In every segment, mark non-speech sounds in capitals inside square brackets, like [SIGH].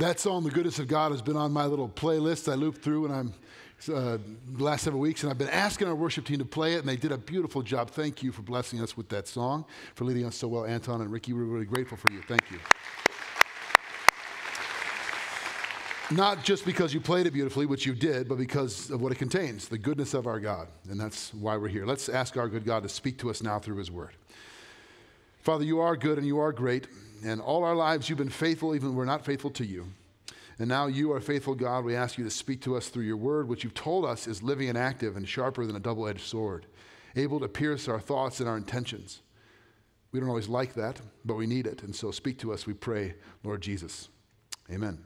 That song, The Goodness of God, has been on my little playlist I looped through when I'm uh, the last several weeks, and I've been asking our worship team to play it, and they did a beautiful job. Thank you for blessing us with that song, for leading us so well, Anton and Ricky. We're really grateful for you. Thank you. Not just because you played it beautifully, which you did, but because of what it contains the goodness of our God. And that's why we're here. Let's ask our good God to speak to us now through His Word. Father, you are good and you are great, and all our lives you've been faithful, even when we're not faithful to you. And now you are faithful God. We ask you to speak to us through your word, which you've told us is living and active and sharper than a double edged sword, able to pierce our thoughts and our intentions. We don't always like that, but we need it. And so speak to us, we pray, Lord Jesus. Amen.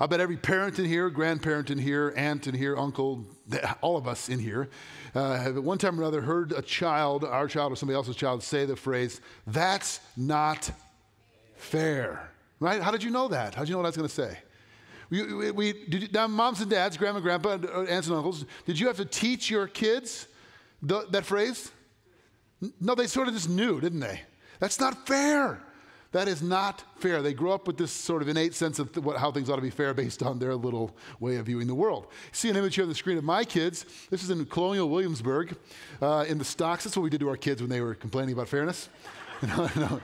I bet every parent in here, grandparent in here, aunt in here, uncle, all of us in here, uh, have at one time or another heard a child, our child or somebody else's child, say the phrase, that's not fair right? How did you know that? How did you know what I was going to say? We, we, we did, now, moms and dads, grandma, grandpa, uh, aunts and uncles, did you have to teach your kids the, that phrase? No, they sort of just knew, didn't they? That's not fair. That is not fair. They grew up with this sort of innate sense of th- what, how things ought to be fair based on their little way of viewing the world. See an image here on the screen of my kids. This is in Colonial Williamsburg uh, in the stocks. That's what we did to our kids when they were complaining about fairness. [LAUGHS] no, no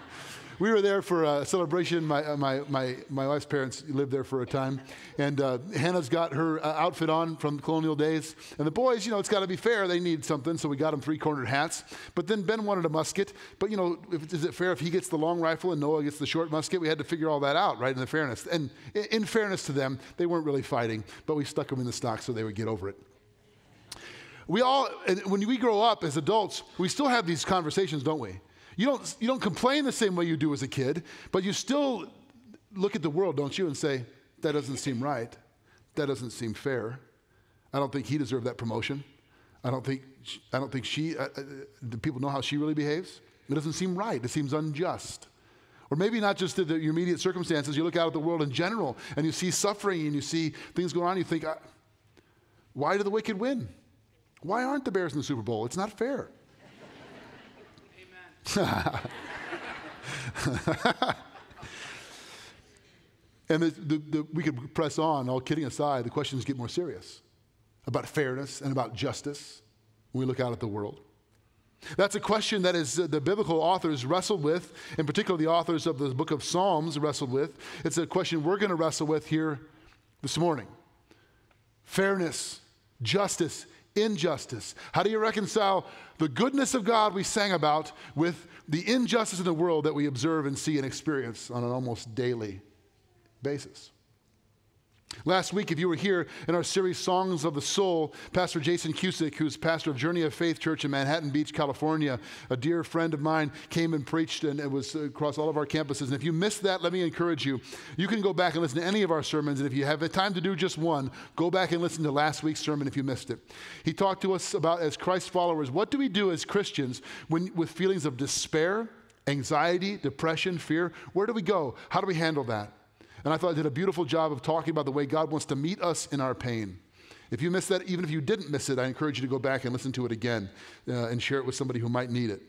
we were there for a celebration. My, uh, my, my, my wife's parents lived there for a time. And uh, Hannah's got her uh, outfit on from colonial days. And the boys, you know, it's got to be fair. They need something. So we got them three cornered hats. But then Ben wanted a musket. But, you know, if, is it fair if he gets the long rifle and Noah gets the short musket? We had to figure all that out, right, in the fairness. And in, in fairness to them, they weren't really fighting. But we stuck them in the stock so they would get over it we all, when we grow up as adults, we still have these conversations, don't we? You don't, you don't complain the same way you do as a kid, but you still look at the world, don't you, and say, that doesn't seem right. That doesn't seem fair. I don't think he deserved that promotion. I don't think, I don't think she, uh, uh, people know how she really behaves? It doesn't seem right. It seems unjust. Or maybe not just the, the, your immediate circumstances. You look out at the world in general and you see suffering and you see things going on. You think, why do the wicked win? Why aren't the Bears in the Super Bowl? It's not fair. [LAUGHS] and the, the, the, we could press on, all kidding aside, the questions get more serious about fairness and about justice when we look out at the world. That's a question that is uh, the biblical authors wrestled with, in particular the authors of the book of Psalms wrestled with. It's a question we're going to wrestle with here this morning. Fairness, justice, injustice? How do you reconcile the goodness of God we sang about with the injustice in the world that we observe and see and experience on an almost daily basis? Last week, if you were here in our series Songs of the Soul, Pastor Jason Cusick, who's pastor of Journey of Faith Church in Manhattan Beach, California, a dear friend of mine, came and preached, and it was across all of our campuses. And if you missed that, let me encourage you. You can go back and listen to any of our sermons, and if you have the time to do just one, go back and listen to last week's sermon if you missed it. He talked to us about, as Christ followers, what do we do as Christians when, with feelings of despair, anxiety, depression, fear? Where do we go? How do we handle that? And I thought I did a beautiful job of talking about the way God wants to meet us in our pain. If you missed that, even if you didn't miss it, I encourage you to go back and listen to it again uh, and share it with somebody who might need it.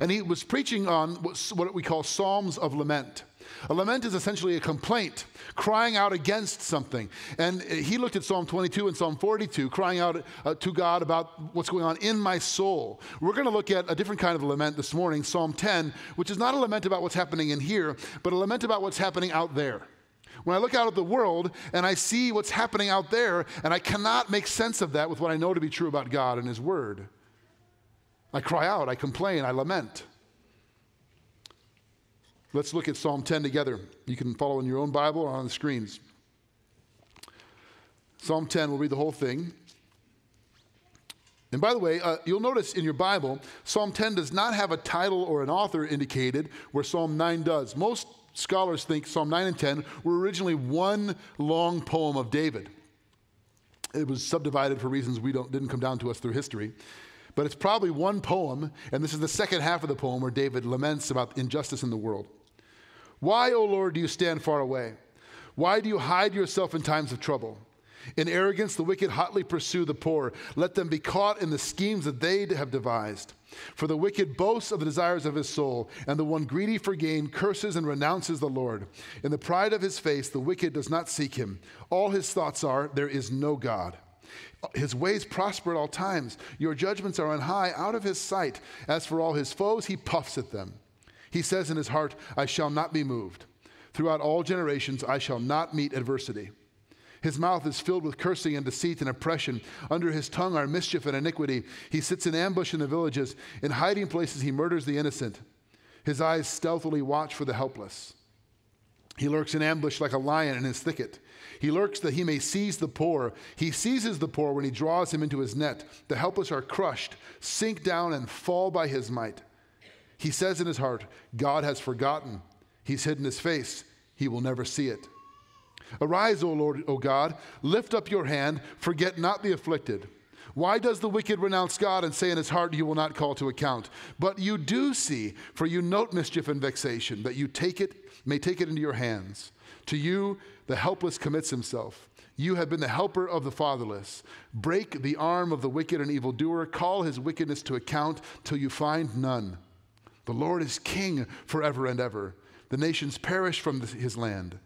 And he was preaching on what we call Psalms of Lament. A lament is essentially a complaint, crying out against something. And he looked at Psalm 22 and Psalm 42, crying out uh, to God about what's going on in my soul. We're going to look at a different kind of lament this morning, Psalm 10, which is not a lament about what's happening in here, but a lament about what's happening out there. When I look out at the world and I see what's happening out there, and I cannot make sense of that with what I know to be true about God and His Word, I cry out, I complain, I lament. Let's look at Psalm 10 together. You can follow in your own Bible or on the screens. Psalm 10, we'll read the whole thing. And by the way, uh, you'll notice in your Bible, Psalm 10 does not have a title or an author indicated, where Psalm 9 does. Most scholars think Psalm 9 and 10 were originally one long poem of David. It was subdivided for reasons we don't, didn't come down to us through history. But it's probably one poem, and this is the second half of the poem where David laments about injustice in the world. Why, O Lord, do you stand far away? Why do you hide yourself in times of trouble? In arrogance, the wicked hotly pursue the poor. Let them be caught in the schemes that they have devised. For the wicked boasts of the desires of his soul, and the one greedy for gain curses and renounces the Lord. In the pride of his face, the wicked does not seek him. All his thoughts are, There is no God. His ways prosper at all times. Your judgments are on high, out of his sight. As for all his foes, he puffs at them. He says in his heart, I shall not be moved. Throughout all generations, I shall not meet adversity. His mouth is filled with cursing and deceit and oppression. Under his tongue are mischief and iniquity. He sits in ambush in the villages. In hiding places, he murders the innocent. His eyes stealthily watch for the helpless. He lurks in ambush like a lion in his thicket. He lurks that he may seize the poor. He seizes the poor when he draws him into his net. The helpless are crushed, sink down, and fall by his might. He says in his heart, God has forgotten. He's hidden his face. He will never see it. Arise, O Lord, O God, lift up your hand, forget not the afflicted. Why does the wicked renounce God and say in his heart, You will not call to account? But you do see, for you note mischief and vexation, that you take it, may take it into your hands. To you, the helpless commits himself. You have been the helper of the fatherless. Break the arm of the wicked and evildoer, call his wickedness to account till you find none. The Lord is king forever and ever. The nations perish from his land.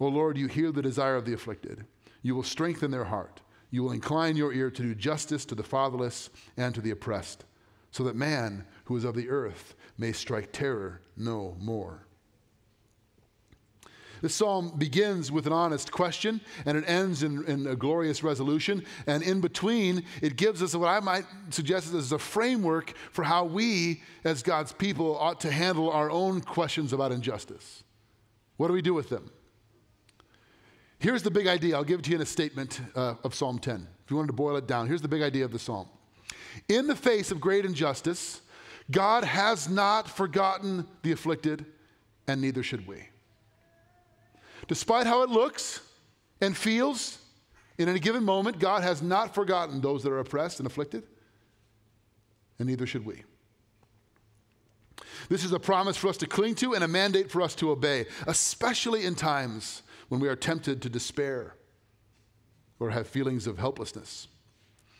O Lord, you hear the desire of the afflicted. You will strengthen their heart. You will incline your ear to do justice to the fatherless and to the oppressed, so that man who is of the earth may strike terror no more. This psalm begins with an honest question and it ends in, in, a glorious resolution. And in between, it gives us what I might suggest is a framework for how we, as God's people, ought to handle our own questions about injustice. What do we do with them? Here's the big idea. I'll give it to you in a statement uh, of Psalm 10. If you wanted to boil it down, here's the big idea of the psalm. In the face of great injustice, God has not forgotten the afflicted, and neither should we. Despite how it looks and feels, in any given moment, God has not forgotten those that are oppressed and afflicted, and neither should we. This is a promise for us to cling to and a mandate for us to obey, especially in times when we are tempted to despair or have feelings of helplessness.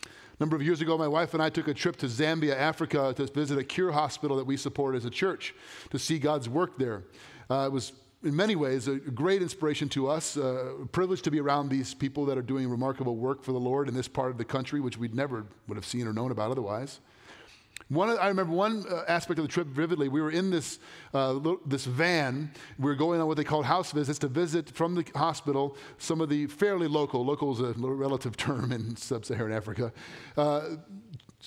A number of years ago, my wife and I took a trip to Zambia, Africa, to visit a cure hospital that we support as a church to see God's work there. Uh, it was, in many ways, a great inspiration to us, uh, a privilege to be around these people that are doing remarkable work for the Lord in this part of the country, which we'd never would have seen or known about otherwise. One, I remember one uh, aspect of the trip vividly. We were in this, uh, this van. We were going on what they called house visits to visit from the hospital some of the fairly local, local is a relative term in sub Saharan Africa, uh,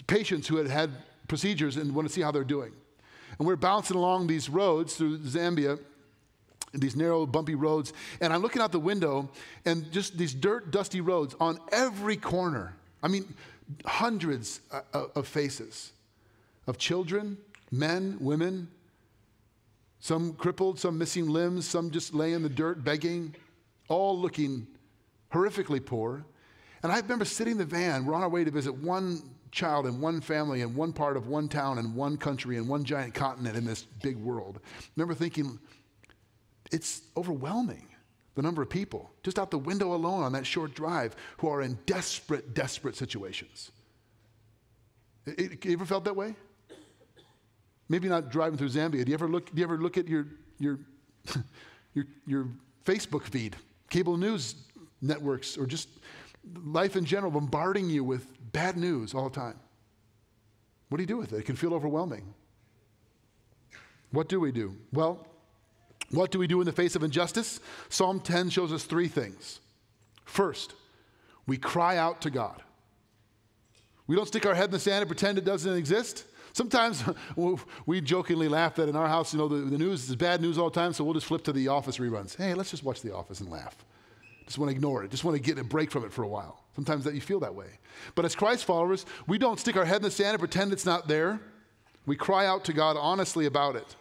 patients who had had procedures and want to see how they're doing. And we're bouncing along these roads through Zambia these narrow, bumpy roads, and I'm looking out the window, and just these dirt, dusty roads on every corner. I mean, hundreds uh, of faces of children, men, women, some crippled, some missing limbs, some just laying in the dirt begging, all looking horrifically poor. And I remember sitting in the van, we're on our way to visit one child and one family in one part of one town and one country and one giant continent in this big world. I remember thinking, it's overwhelming the number of people just out the window alone on that short drive who are in desperate, desperate situations. It, it, you ever felt that way? maybe not driving through Zambia. Do you ever look, do you ever look at your, your, [LAUGHS] your, your Facebook feed, cable news networks, or just life in general bombarding you with bad news all the time? What do you do with it? It can feel overwhelming. What do we do? Well, what do we do in the face of injustice? Psalm 10 shows us three things. First, we cry out to God. We don't stick our head in the sand and pretend it doesn't exist. Sometimes [LAUGHS] we jokingly laugh that in our house, you know, the, the, news is bad news all the time, so we'll just flip to the office reruns. Hey, let's just watch the office and laugh. Just want to ignore it. Just want to get a break from it for a while. Sometimes that you feel that way. But as Christ followers, we don't stick our head in the sand and pretend it's not there. We cry out to God honestly about it.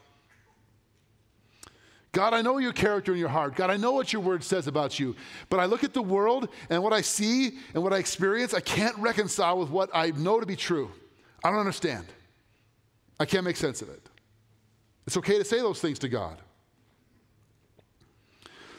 God, I know your character in your heart. God, I know what your word says about you. But I look at the world and what I see and what I experience, I can't reconcile with what I know to be true. I don't understand. I can't make sense of it. It's okay to say those things to God.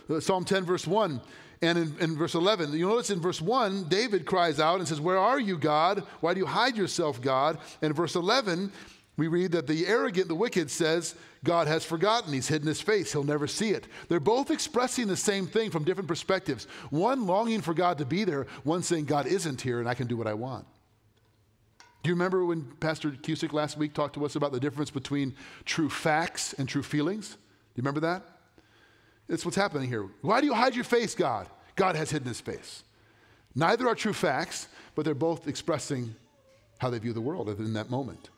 Uh, Psalm 10, verse 1 And in, in, verse 11, you notice in verse 1, David cries out and says, Where are you, God? Why do you hide yourself, God? And verse 11, we read that the arrogant, the wicked, says, God has forgotten. He's hidden his face. He'll never see it. They're both expressing the same thing from different perspectives. One longing for God to be there, one saying, God isn't here and I can do what I want. Do you remember when Pastor Cusick last week talked to us about the difference between true facts and true feelings? Do you remember that? That's what's happening here. Why do you hide your face, God? God has hidden his face. Neither are true facts, but they're both expressing how they view the world in that moment.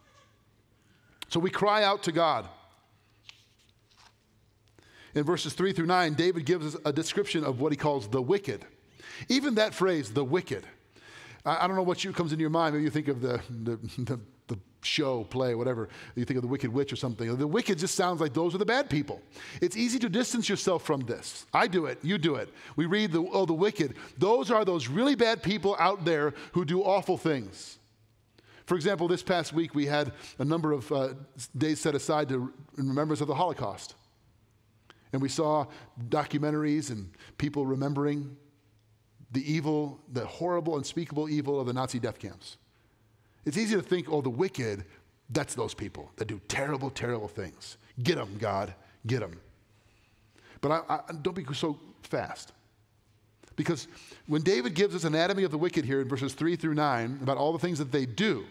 So we cry out to God. In verses 3 through 9, David gives us a description of what he calls the wicked. Even that phrase, the wicked, I, don't know what you, comes into your mind. Maybe you think of the, the, the, the show, play, whatever. You think of the Wicked Witch or something. The wicked just sounds like those are the bad people. It's easy to distance yourself from this. I do it. You do it. We read the, oh, the wicked. Those are those really bad people out there who do awful things. For example, this past week we had a number of uh, days set aside to remembrance of the Holocaust. And we saw documentaries and people remembering the evil, the horrible, unspeakable evil of the Nazi death camps. It's easy to think, oh, the wicked, that's those people that do terrible, terrible things. Get them, God, get them. But I, I, don't be so fast. Because when David gives us anatomy of the wicked here in verses 3 through 9 about all the things that they do,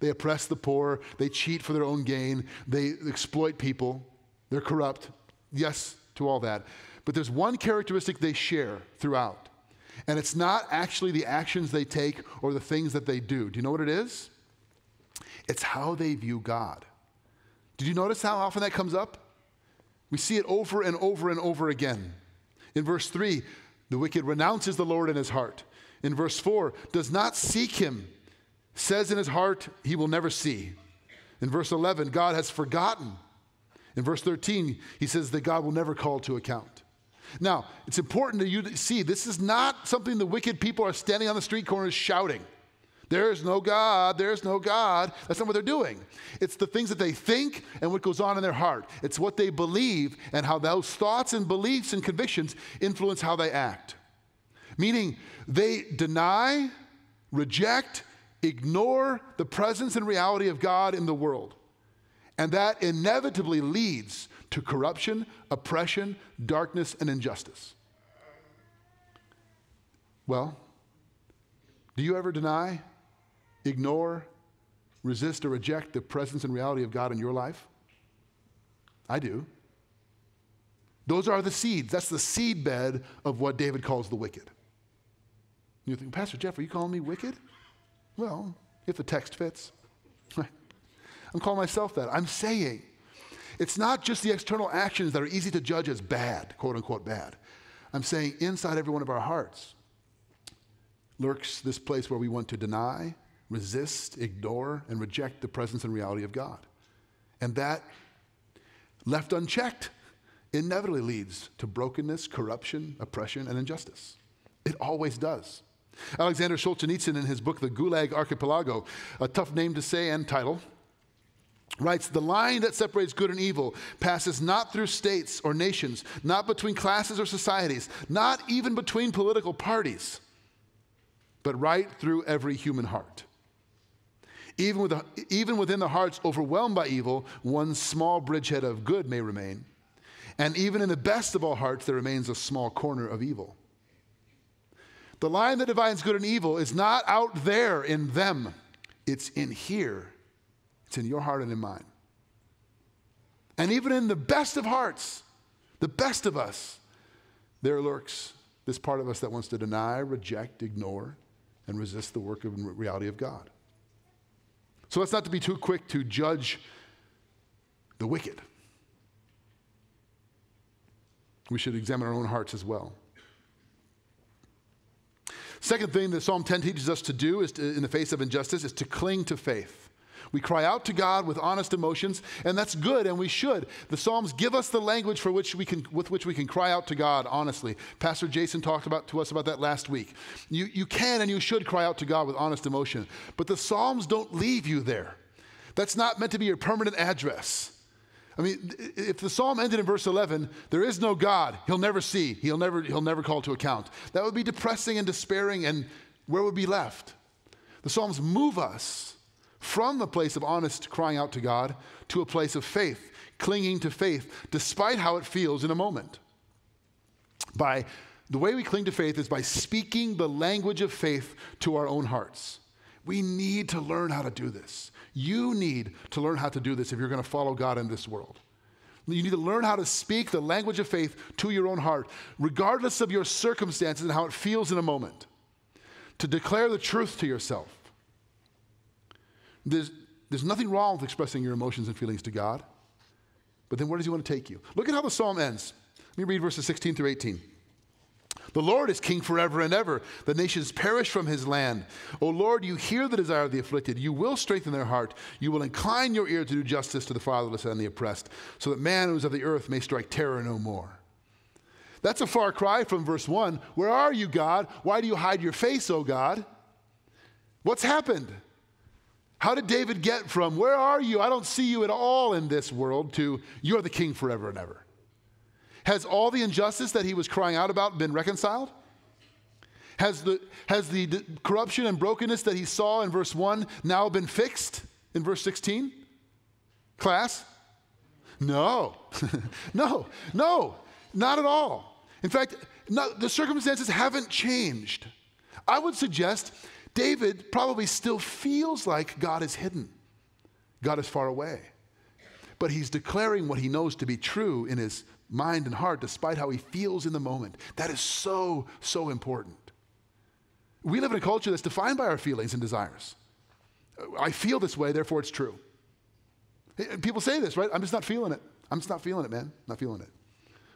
they oppress the poor, they cheat for their own gain, they exploit people, they're corrupt. Yes, to all that. But there's one characteristic they share throughout. And it's not actually the actions they take or the things that they do. Do you know what it is? It's how they view God. Did you notice how often that comes up? We see it over and over and over again. In verse 3, the wicked renounces the Lord in his heart. In verse 4, does not seek him, says in his heart, he will never see. In verse 11, God has forgotten. In verse 13, he says that God will never call to account. Now, it's important that you see this is not something the wicked people are standing on the street corners shouting. There's no God, there's no God. That's not what they're doing. It's the things that they think and what goes on in their heart. It's what they believe and how those thoughts and beliefs and convictions influence how they act. Meaning, they deny, reject, ignore the presence and reality of God in the world. And that inevitably leads to corruption, oppression, darkness, and injustice. Well, do you ever deny, ignore, resist, or reject the presence and reality of God in your life? I do. Those are the seeds. That's the seed bed of what David calls the wicked. You think, Pastor Jeff, are you calling me wicked? Well, if the text fits. [LAUGHS] I'm calling myself that. I'm saying it's not just the external actions that are easy to judge as bad, quote unquote bad. I'm saying inside every one of our hearts lurks this place where we want to deny, resist, ignore, and reject the presence and reality of God. And that, left unchecked, inevitably leads to brokenness, corruption, oppression, and injustice. It always does. Alexander Solzhenitsyn, in his book, The Gulag Archipelago, a tough name to say and title, writes the line that separates good and evil passes not through states or nations not between classes or societies not even between political parties but right through every human heart. Even, with the, even within the hearts overwhelmed by evil one small bridgehead of good may remain and even in the best of all hearts there remains a small corner of evil the line that divides good and evil is not out there in them it's in here it's in your heart and in mine. And even in the best of hearts, the best of us, there lurks this part of us that wants to deny, reject, ignore, and resist the work and reality of God. So let's not to be too quick to judge the wicked. We should examine our own hearts as well. Second thing that Psalm 10 teaches us to do is to, in the face of injustice is to cling to faith. We cry out to God with honest emotions, and that's good, and we should. The Psalms give us the language for which we can, with which we can cry out to God honestly. Pastor Jason talked about, to us about that last week. You, you can and you should cry out to God with honest emotion, but the Psalms don't leave you there. That's not meant to be your permanent address. I mean, if the psalm ended in verse 11, there is no God, he'll never see, he'll never, he'll never call to account. That would be depressing and despairing, and where would be left? The Psalms move us from the place of honest crying out to God to a place of faith, clinging to faith, despite how it feels in a moment. By the way we cling to faith is by speaking the language of faith to our own hearts. We need to learn how to do this. You need to learn how to do this if you're going to follow God in this world. You need to learn how to speak the language of faith to your own heart, regardless of your circumstances and how it feels in a moment. To declare the truth to yourself. There's, there's nothing wrong with expressing your emotions and feelings to God, but then where does He want to take you? Look at how the psalm ends. Let me read verses 16 through 18. The Lord is king forever and ever. The nations perish from his land. O Lord, you hear the desire of the afflicted. You will strengthen their heart. You will incline your ear to do justice to the fatherless and the oppressed, so that man who is of the earth may strike terror no more. That's a far cry from verse 1. Where are you, God? Why do you hide your face, O God? What's happened? How did David get from, Where are you? I don't see you at all in this world, to, You're the king forever and ever? Has all the injustice that he was crying out about been reconciled? Has the, has the d- corruption and brokenness that he saw in verse 1 now been fixed in verse 16? Class? No. [LAUGHS] no, no, not at all. In fact, the circumstances haven't changed. I would suggest David probably still feels like God is hidden, God is far away. But he's declaring what he knows to be true in his mind and heart, despite how he feels in the moment. That is so, so important. We live in a culture that's defined by our feelings and desires. I feel this way, therefore it's true. Eh, eh, people say this, right? I'm just not feeling it. I'm just not feeling it, man. Not feeling it.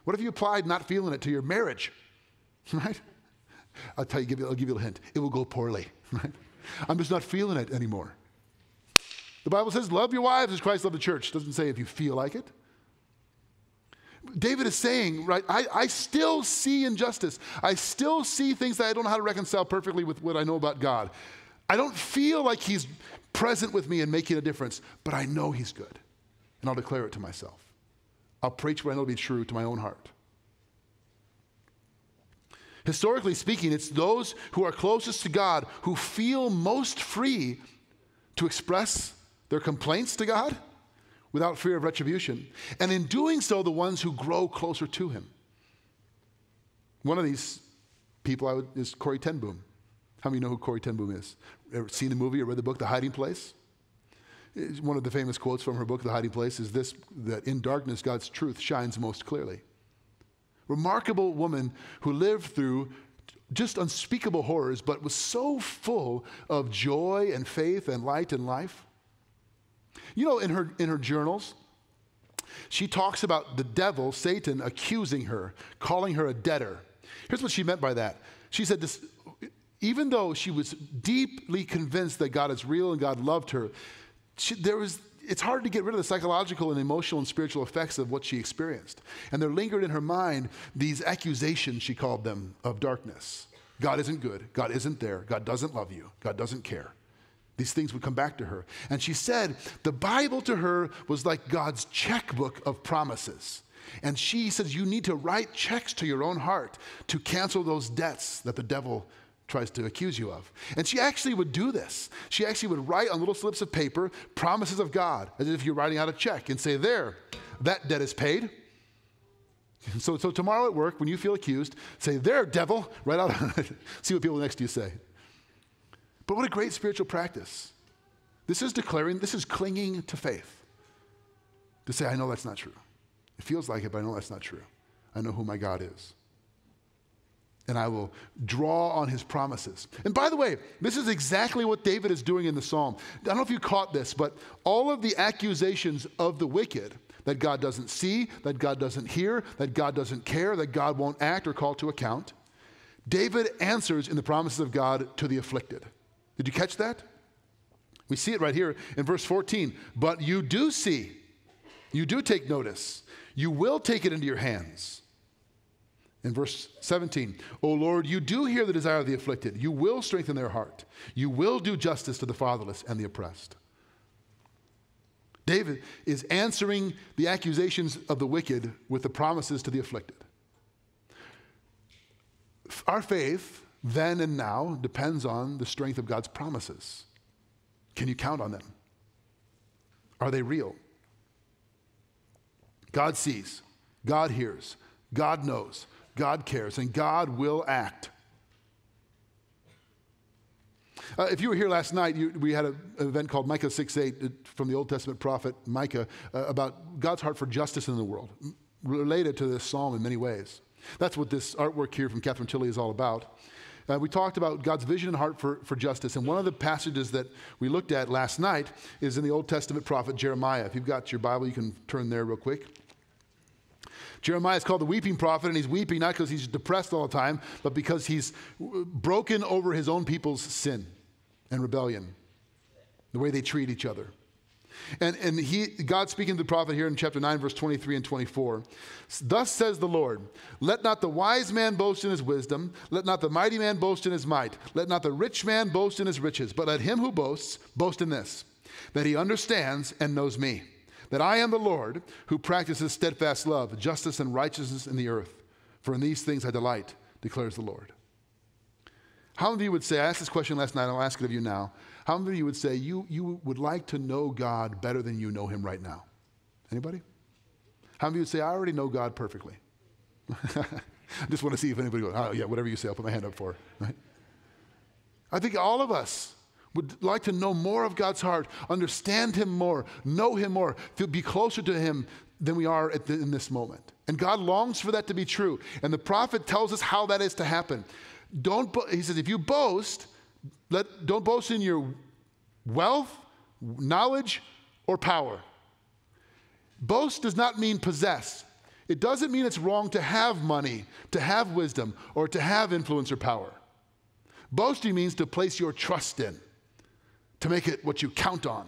What if you applied not feeling it to your marriage? [LAUGHS] Right? I'll tell you, give you, I'll give you a hint. It will go poorly, [LAUGHS] right? I'm just not feeling it anymore. The Bible says, love your wives as Christ loved the church. Doesn't say if you feel like it. David is saying, right, I, I still see injustice. I still see things that I don't know how to reconcile perfectly with what I know about God. I don't feel like he's present with me and making a difference, but I know he's good. And I'll declare it to myself. I'll preach what I know to be true to my own heart. Historically speaking, it's those who are closest to God who feel most free to express their complaints to God without fear of retribution. And in doing so, the ones who grow closer to Him. One of these people would, is Corrie ten Boom. How many know who Corrie ten Boom is? Ever seen the movie or read the book, The Hiding Place? One of the famous quotes from her book, The Hiding Place, is this that in darkness, God's truth shines most clearly. Remarkable woman who lived through just unspeakable horrors, but was so full of joy and faith and light and life. You know, in her, in her journals, she talks about the devil, Satan, accusing her, calling her a debtor. Here's what she meant by that. She said this even though she was deeply convinced that God is real and God loved her, she, there was it's hard to get rid of the psychological and emotional and spiritual effects of what she experienced. And there lingered in her mind these accusations, she called them, of darkness. God isn't good. God isn't there. God doesn't love you. God doesn't care. These things would come back to her. And she said the Bible to her was like God's checkbook of promises. And she says you need to write checks to your own heart to cancel those debts that the devil tries to accuse you of. And she actually would do this. She actually would write on little slips of paper promises of God, as if you're writing out a check, and say, There, that debt is paid. [LAUGHS] So, so tomorrow at work, when you feel accused, say, There, devil, write out, [LAUGHS] see what people next to you say. But what a great spiritual practice. This is declaring, this is clinging to faith. To say, I know that's not true. It feels like it, but I know that's not true. I know who my God is and I will draw on his promises. And by the way, this is exactly what David is doing in the psalm. I don't know if you caught this, but all of the accusations of the wicked that God doesn't see, that God doesn't hear, that God doesn't care, that God won't act or call to account, David answers in the promises of God to the afflicted. Did you catch that? We see it right here in verse 14. But you do see, you do take notice, you will take it into your hands. In verse 17, O Lord, you do hear the desire of the afflicted. You will strengthen their heart. You will do justice to the fatherless and the oppressed. David is answering the accusations of the wicked with the promises to the afflicted. Our faith, then and now, depends on the strength of God's promises. Can you count on them? Are they real? God sees, God hears, God knows, God cares, and God will act. Uh, if you were here last night, you, we had a, an event called Micah 6 8 uh, from the Old Testament prophet Micah uh, about God's heart for justice in the world, related to this psalm in many ways. That's what this artwork here from Catherine Tilley is all about. Uh, we talked about God's vision and heart for, for justice. And one of the passages that we looked at last night is in the Old Testament prophet Jeremiah. If you've got your Bible, you can turn there real quick. Jeremiah is called the weeping prophet, and he's weeping not because he's depressed all the time, but because he's broken over his own people's sin and rebellion, the way they treat each other. And, and he, God speaking to the prophet here in chapter 9, verse 23 and 24. Thus says the Lord Let not the wise man boast in his wisdom, let not the mighty man boast in his might, let not the rich man boast in his riches, but let him who boasts boast in this, that he understands and knows me, that I am the Lord who practices steadfast love, justice, and righteousness in the earth. For in these things I delight, declares the Lord. How many of you would say, I asked this question last night, I'll ask it of you now. How many of you would say you, you would like to know God better than you know him right now? Anybody? How many of you would say, I already know God perfectly? I [LAUGHS] just want to see if anybody goes, oh, yeah, whatever you say, I'll put my hand up for. Right? I think all of us would like to know more of God's heart, understand Him more, know Him more, to be closer to Him than we are the, in this moment. And God longs for that to be true. And the prophet tells us how that is to happen. Don't, he says, if you boast, let, don't boast in your wealth, knowledge, or power. Boast does not mean possess. It doesn't mean it's wrong to have money, to have wisdom, or to have influence or power. Boasting means to place your trust in, to make it what you count on.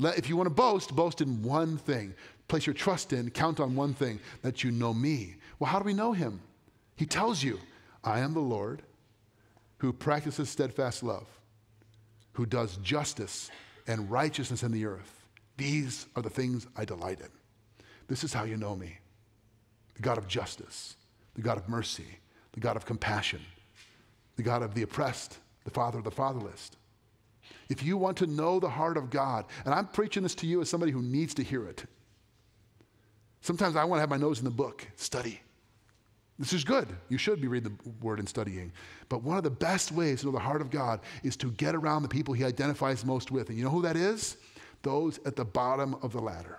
If you want to boast, boast in one thing. Place your trust in, count on one thing that you know me. Well, how do we know him? He tells you, I am the Lord who practices steadfast love, who does justice and righteousness in the earth. These are the things I delight in. This is how you know me the God of justice, the God of mercy, the God of compassion, the God of the oppressed, the Father of the fatherless. If you want to know the heart of God, and I'm preaching this to you as somebody who needs to hear it. Sometimes I want to have my nose in the book, study. This is good. You should be reading the word and studying. But one of the best ways to know the heart of God is to get around the people he identifies most with. And you know who that is? Those at the bottom of the ladder.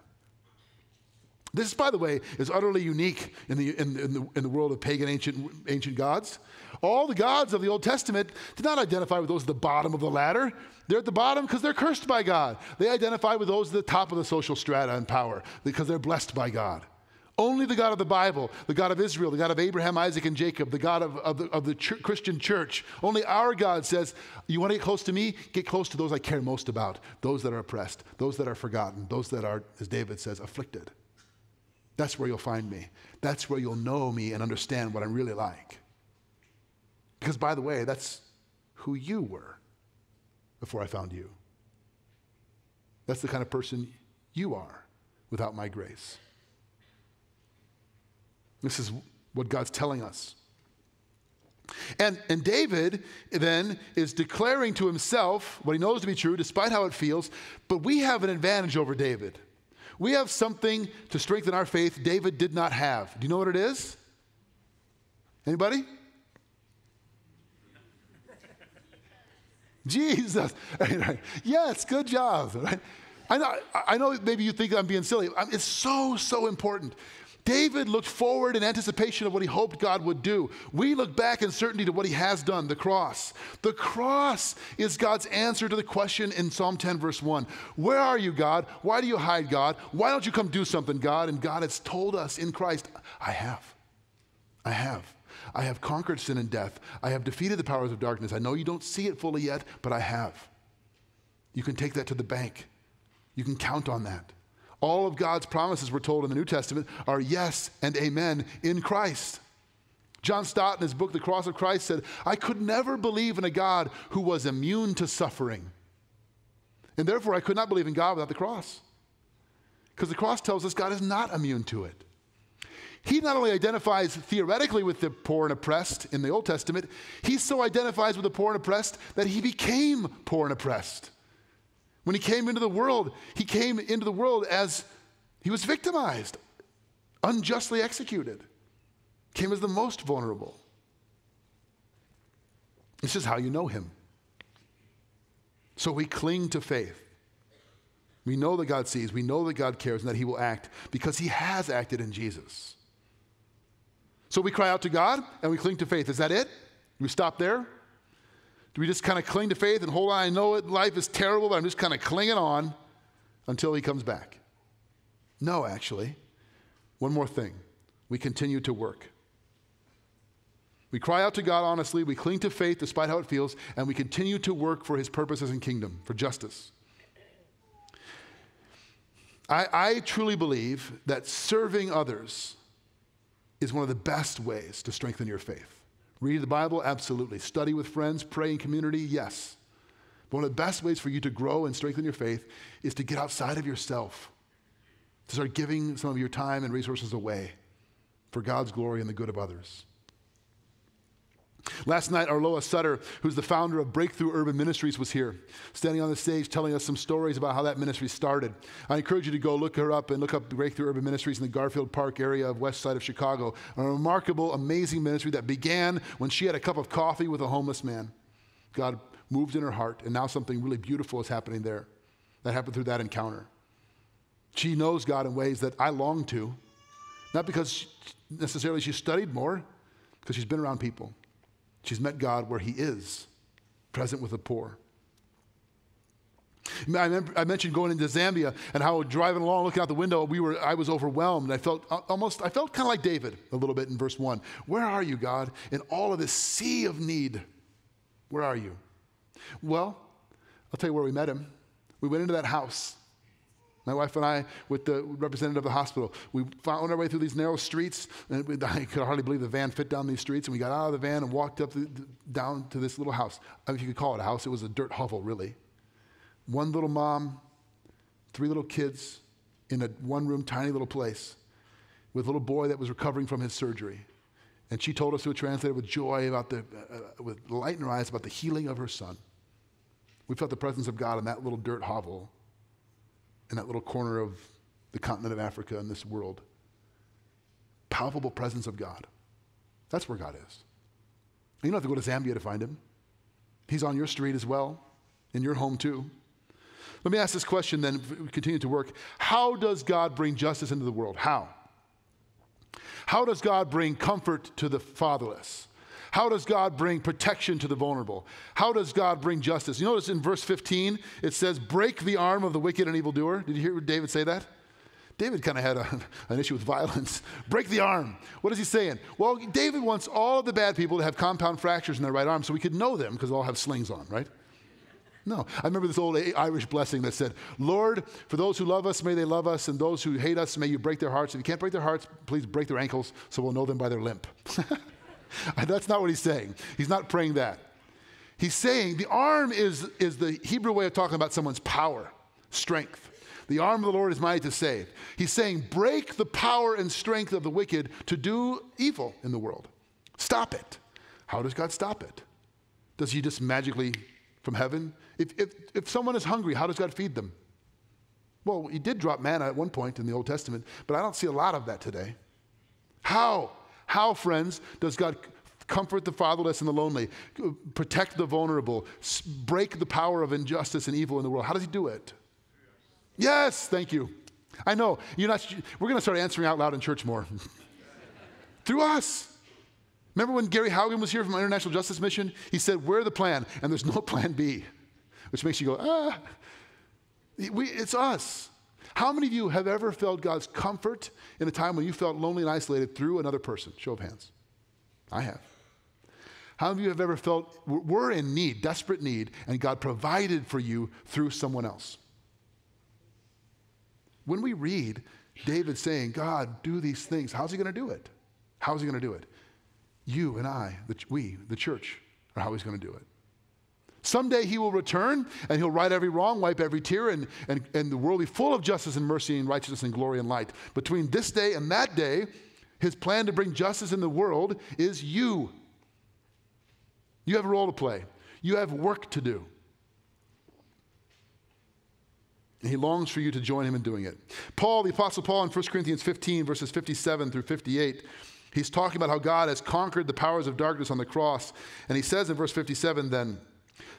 This, by the way, is utterly unique in the, in, in, the, in the world of pagan ancient, ancient gods. All the gods of the Old Testament did not identify with those at the bottom of the ladder. They're at the bottom because they're cursed by God. They identify with those at the top of the social strata and power because they're blessed by God. Only the God of the Bible, the God of Israel, the God of Abraham, Isaac, and Jacob, the God of, of the, of the ch- Christian church, only our God says, You want to get close to me? Get close to those I care most about, those that are oppressed, those that are forgotten, those that are, as David says, afflicted. That's where you'll find me. That's where you'll know me and understand what I'm really like. Because, by the way, that's who you were before I found you. That's the kind of person you are without my grace. This is what God's telling us. And, and David then is declaring to himself what he knows to be true, despite how it feels. But we have an advantage over David. We have something to strengthen our faith David did not have. Do you know what it is? Anybody? [LAUGHS] Jesus. [LAUGHS] yes, good job. [LAUGHS] I know, I know maybe you think I'm being silly. It's so, so important. David looked forward in anticipation of what he hoped God would do. We look back in certainty to what he has done, the cross. The cross is God's answer to the question in Psalm 10, verse 1 Where are you, God? Why do you hide, God? Why don't you come do something, God? And God has told us in Christ, I have. I have. I have conquered sin and death. I have defeated the powers of darkness. I know you don't see it fully yet, but I have. You can take that to the bank. You can count on that. All of God's promises, we're told in the New Testament, are yes and amen in Christ. John Stott, in his book, The Cross of Christ, said, I could never believe in a God who was immune to suffering. And therefore, I could not believe in God without the cross. Because the cross tells us God is not immune to it. He not only identifies theoretically with the poor and oppressed in the Old Testament, he so identifies with the poor and oppressed that he became poor and oppressed. When he came into the world, he came into the world as he was victimized, unjustly executed, came as the most vulnerable. This is how you know him. So we cling to faith. We know that God sees, we know that God cares, and that he will act because he has acted in Jesus. So we cry out to God and we cling to faith. Is that it? We stop there? Do we just kind of cling to faith and hold on? I know it, life is terrible, but I'm just kind of clinging on until he comes back. No, actually. One more thing. We continue to work. We cry out to God honestly, we cling to faith despite how it feels, and we continue to work for his purposes and kingdom, for justice. I, I truly believe that serving others is one of the best ways to strengthen your faith. Read the Bible? Absolutely. Study with friends, pray in community? Yes. But one of the best ways for you to grow and strengthen your faith is to get outside of yourself, to start giving some of your time and resources away for God's glory and the good of others. Last night, Arloa Sutter, who's the founder of Breakthrough Urban Ministries, was here, standing on the stage telling us some stories about how that ministry started. I encourage you to go look her up and look up Breakthrough Urban Ministries in the Garfield Park area of west side of Chicago. A remarkable, amazing ministry that began when she had a cup of coffee with a homeless man. God moved in her heart, and now something really beautiful is happening there. That happened through that encounter. She knows God in ways that I long to, not because necessarily she studied more, because she's been around people. She's met God where He is, present with the poor. I, mentioned going into Zambia and how driving along, looking out the window, we were, I was overwhelmed. I felt uh, almost, I felt kind of like David a little bit in verse 1. Where are you, God, in all of this sea of need? Where are you? Well, I'll tell you where we met him. We went into that house my wife and I, with the representative of the hospital, we found our way through these narrow streets, and we, [LAUGHS] I could hardly believe the van fit down these streets. And we got out of the van and walked up the, down to this little house. I mean, if you could call it a house, it was a dirt hovel, really. One little mom, three little kids in a one room, tiny little place with a little boy that was recovering from his surgery. And she told us through a translator with joy about the, uh, uh, with light in her eyes about the healing of her son. We felt the presence of God in that little dirt hovel in that little corner of the continent of Africa and this world. Palpable presence of God. That's where God is. You don't have to go to Zambia to find him. He's on your street as well, in your home too. Let me ask this question then, we continue to work. How does God bring justice into the world? How? How does God bring comfort to the fatherless? How does God bring protection to the vulnerable? How does God bring justice? You notice in verse 15, it says, Break the arm of the wicked and evildoer. Did you hear David say that? David kind of had a, [LAUGHS] an issue with violence. [LAUGHS] Break the arm. What is he saying? Well, David wants all of the bad people to have compound fractures in their right arm so we could know them because they all have slings on, right? No. I remember this old Irish blessing that said, Lord, for those who love us, may they love us, and those who hate us, may you break their hearts. If you can't break their hearts, please break their ankles so we'll know them by their limp. [LAUGHS] [LAUGHS] That's not what he's saying. He's not praying that. He's saying the arm is, is the Hebrew way of talking about someone's power, strength. The arm of the Lord is mighty to save. He's saying, break the power and strength of the wicked to do evil in the world. Stop it. How does God stop it? Does he just magically from heaven? If, if, if someone is hungry, how does God feed them? Well, he did drop manna at one point in the Old Testament, but I don't see a lot of that today. How? How, friends, does God comfort the fatherless and the lonely, protect the vulnerable, break the power of injustice and evil in the world? How does He do it? Yes, thank you. I know you're not. We're going to start answering out loud in church more. [LAUGHS] Through us. Remember when Gary Haugen was here from International Justice Mission? He said, "We're the plan, and there's no [LAUGHS] plan B," which makes you go, "Ah." We, it's us. How many of you have ever felt God's comfort in a time when you felt lonely and isolated through another person? Show of hands. I have. How many of you have ever felt we're in need, desperate need, and God provided for you through someone else? When we read David saying, God, do these things, how's he going to do it? How is he going to do it? You and I, the, we, the church, are how he's going to do it. Someday he will return and he'll right every wrong, wipe every tear, and, and, and the world be full of justice and mercy and righteousness and glory and light. Between this day and that day, his plan to bring justice in the world is you. You have a role to play, you have work to do. And he longs for you to join him in doing it. Paul, the Apostle Paul, in 1 Corinthians 15, verses 57 through 58, he's talking about how God has conquered the powers of darkness on the cross. And he says in verse 57 then,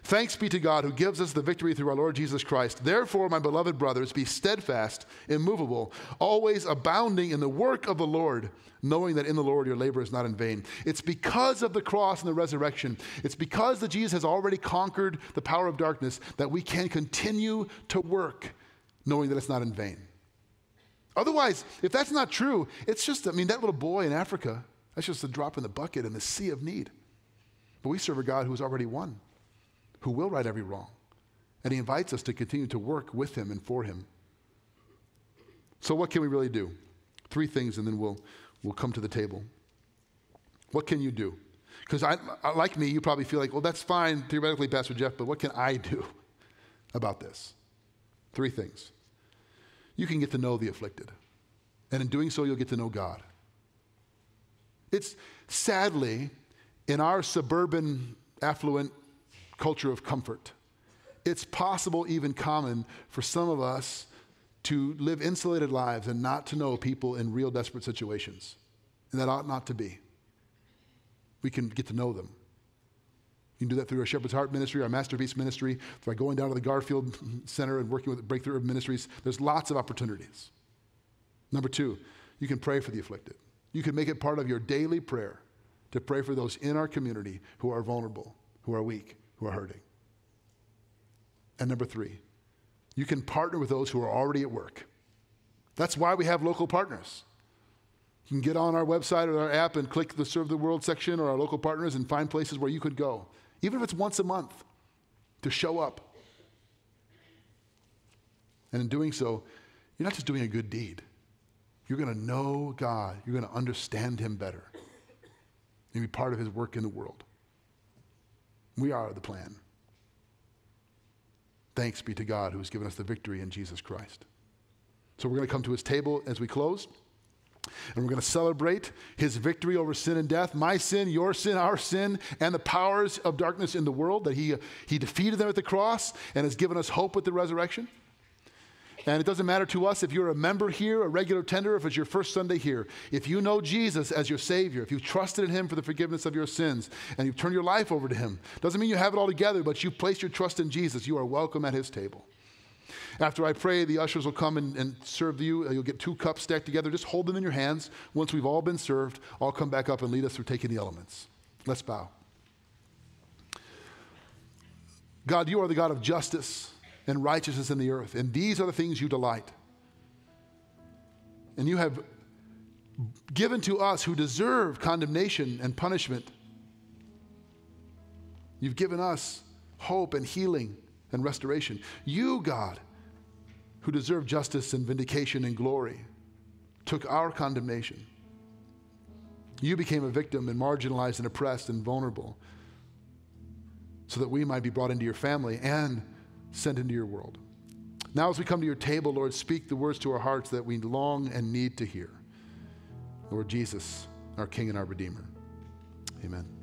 Thanks be to God who gives us the victory through our Lord Jesus Christ. Therefore, my beloved brothers, be steadfast, immovable, always abounding in the work of the Lord, knowing that in the Lord your labor is not in vain. It's because of the cross and the resurrection, it's because that Jesus has already conquered the power of darkness that we can continue to work, knowing that it's not in vain. Otherwise, if that's not true, it's just, I mean, that little boy in Africa, that's just a drop in the bucket in the sea of need. But we serve a God who's already won who will right every wrong. And he invites us to continue to work with him and for him. So, what can we really do? Three things, and then we'll, we'll come to the table. What can you do? Because I, like me, you probably feel like, well, that's fine theoretically, Pastor Jeff, but what can I do [LAUGHS] about this? Three things. You can get to know the afflicted, and in doing so, you'll get to know God. It's sadly, in our suburban, affluent culture of comfort. It's possible, even common, for some of us to live insulated lives and not to know people in real desperate situations. And that ought not to be. We can get to know them. You can do that through our Shepherd's Heart ministry, our Masterpiece ministry, by going down to the Garfield [LAUGHS] Center and working with Breakthrough Urban Ministries. There's lots of opportunities. Number two, you can pray for the afflicted. You can make it part of your daily prayer to pray for those in our community who are vulnerable, who are weak, who are hurting. And number three, you can partner with those who are already at work. That's why we have local partners. You can get on our website or our app and click the Serve the World section or our local partners and find places where you could go, even if it's once a month, to show up. And in doing so, you're not just doing a good deed. You're going to know God. You're going to understand Him better. You'll be part of His work in the world. We are the plan. Thanks be to God who has given us the victory in Jesus Christ. So we're going to come to his table as we close. And we're going to celebrate his victory over sin and death, my sin, your sin, our sin, and the powers of darkness in the world, that he, he defeated them at the cross and has given us hope with the resurrection. And it doesn't matter to us if you're a member here, a regular tender, if it's your first Sunday here. If you know Jesus as your Savior, if you've trusted in Him for the forgiveness of your sins, and you've turned your life over to Him, doesn't mean you have it all together, but you've placed your trust in Jesus, you are welcome at His table. After I pray, the ushers will come and, and serve you. Uh, you'll get two cups stacked together. Just hold them in your hands. Once we've all been served, I'll come back up and lead us through taking the elements. Let's bow. God, you are the God of justice and righteousness in the earth. And these are the things you delight. And you have given to us who deserve condemnation and punishment. You've given us hope and healing and restoration. You, God, who deserve justice and vindication and glory, took our condemnation. You became a victim and marginalized and oppressed and vulnerable so that we might be brought into your family and sent into your world. Now, as we come to your table, Lord, speak the words to our hearts that we long and need to hear. Lord Jesus, our King and our Redeemer. Amen.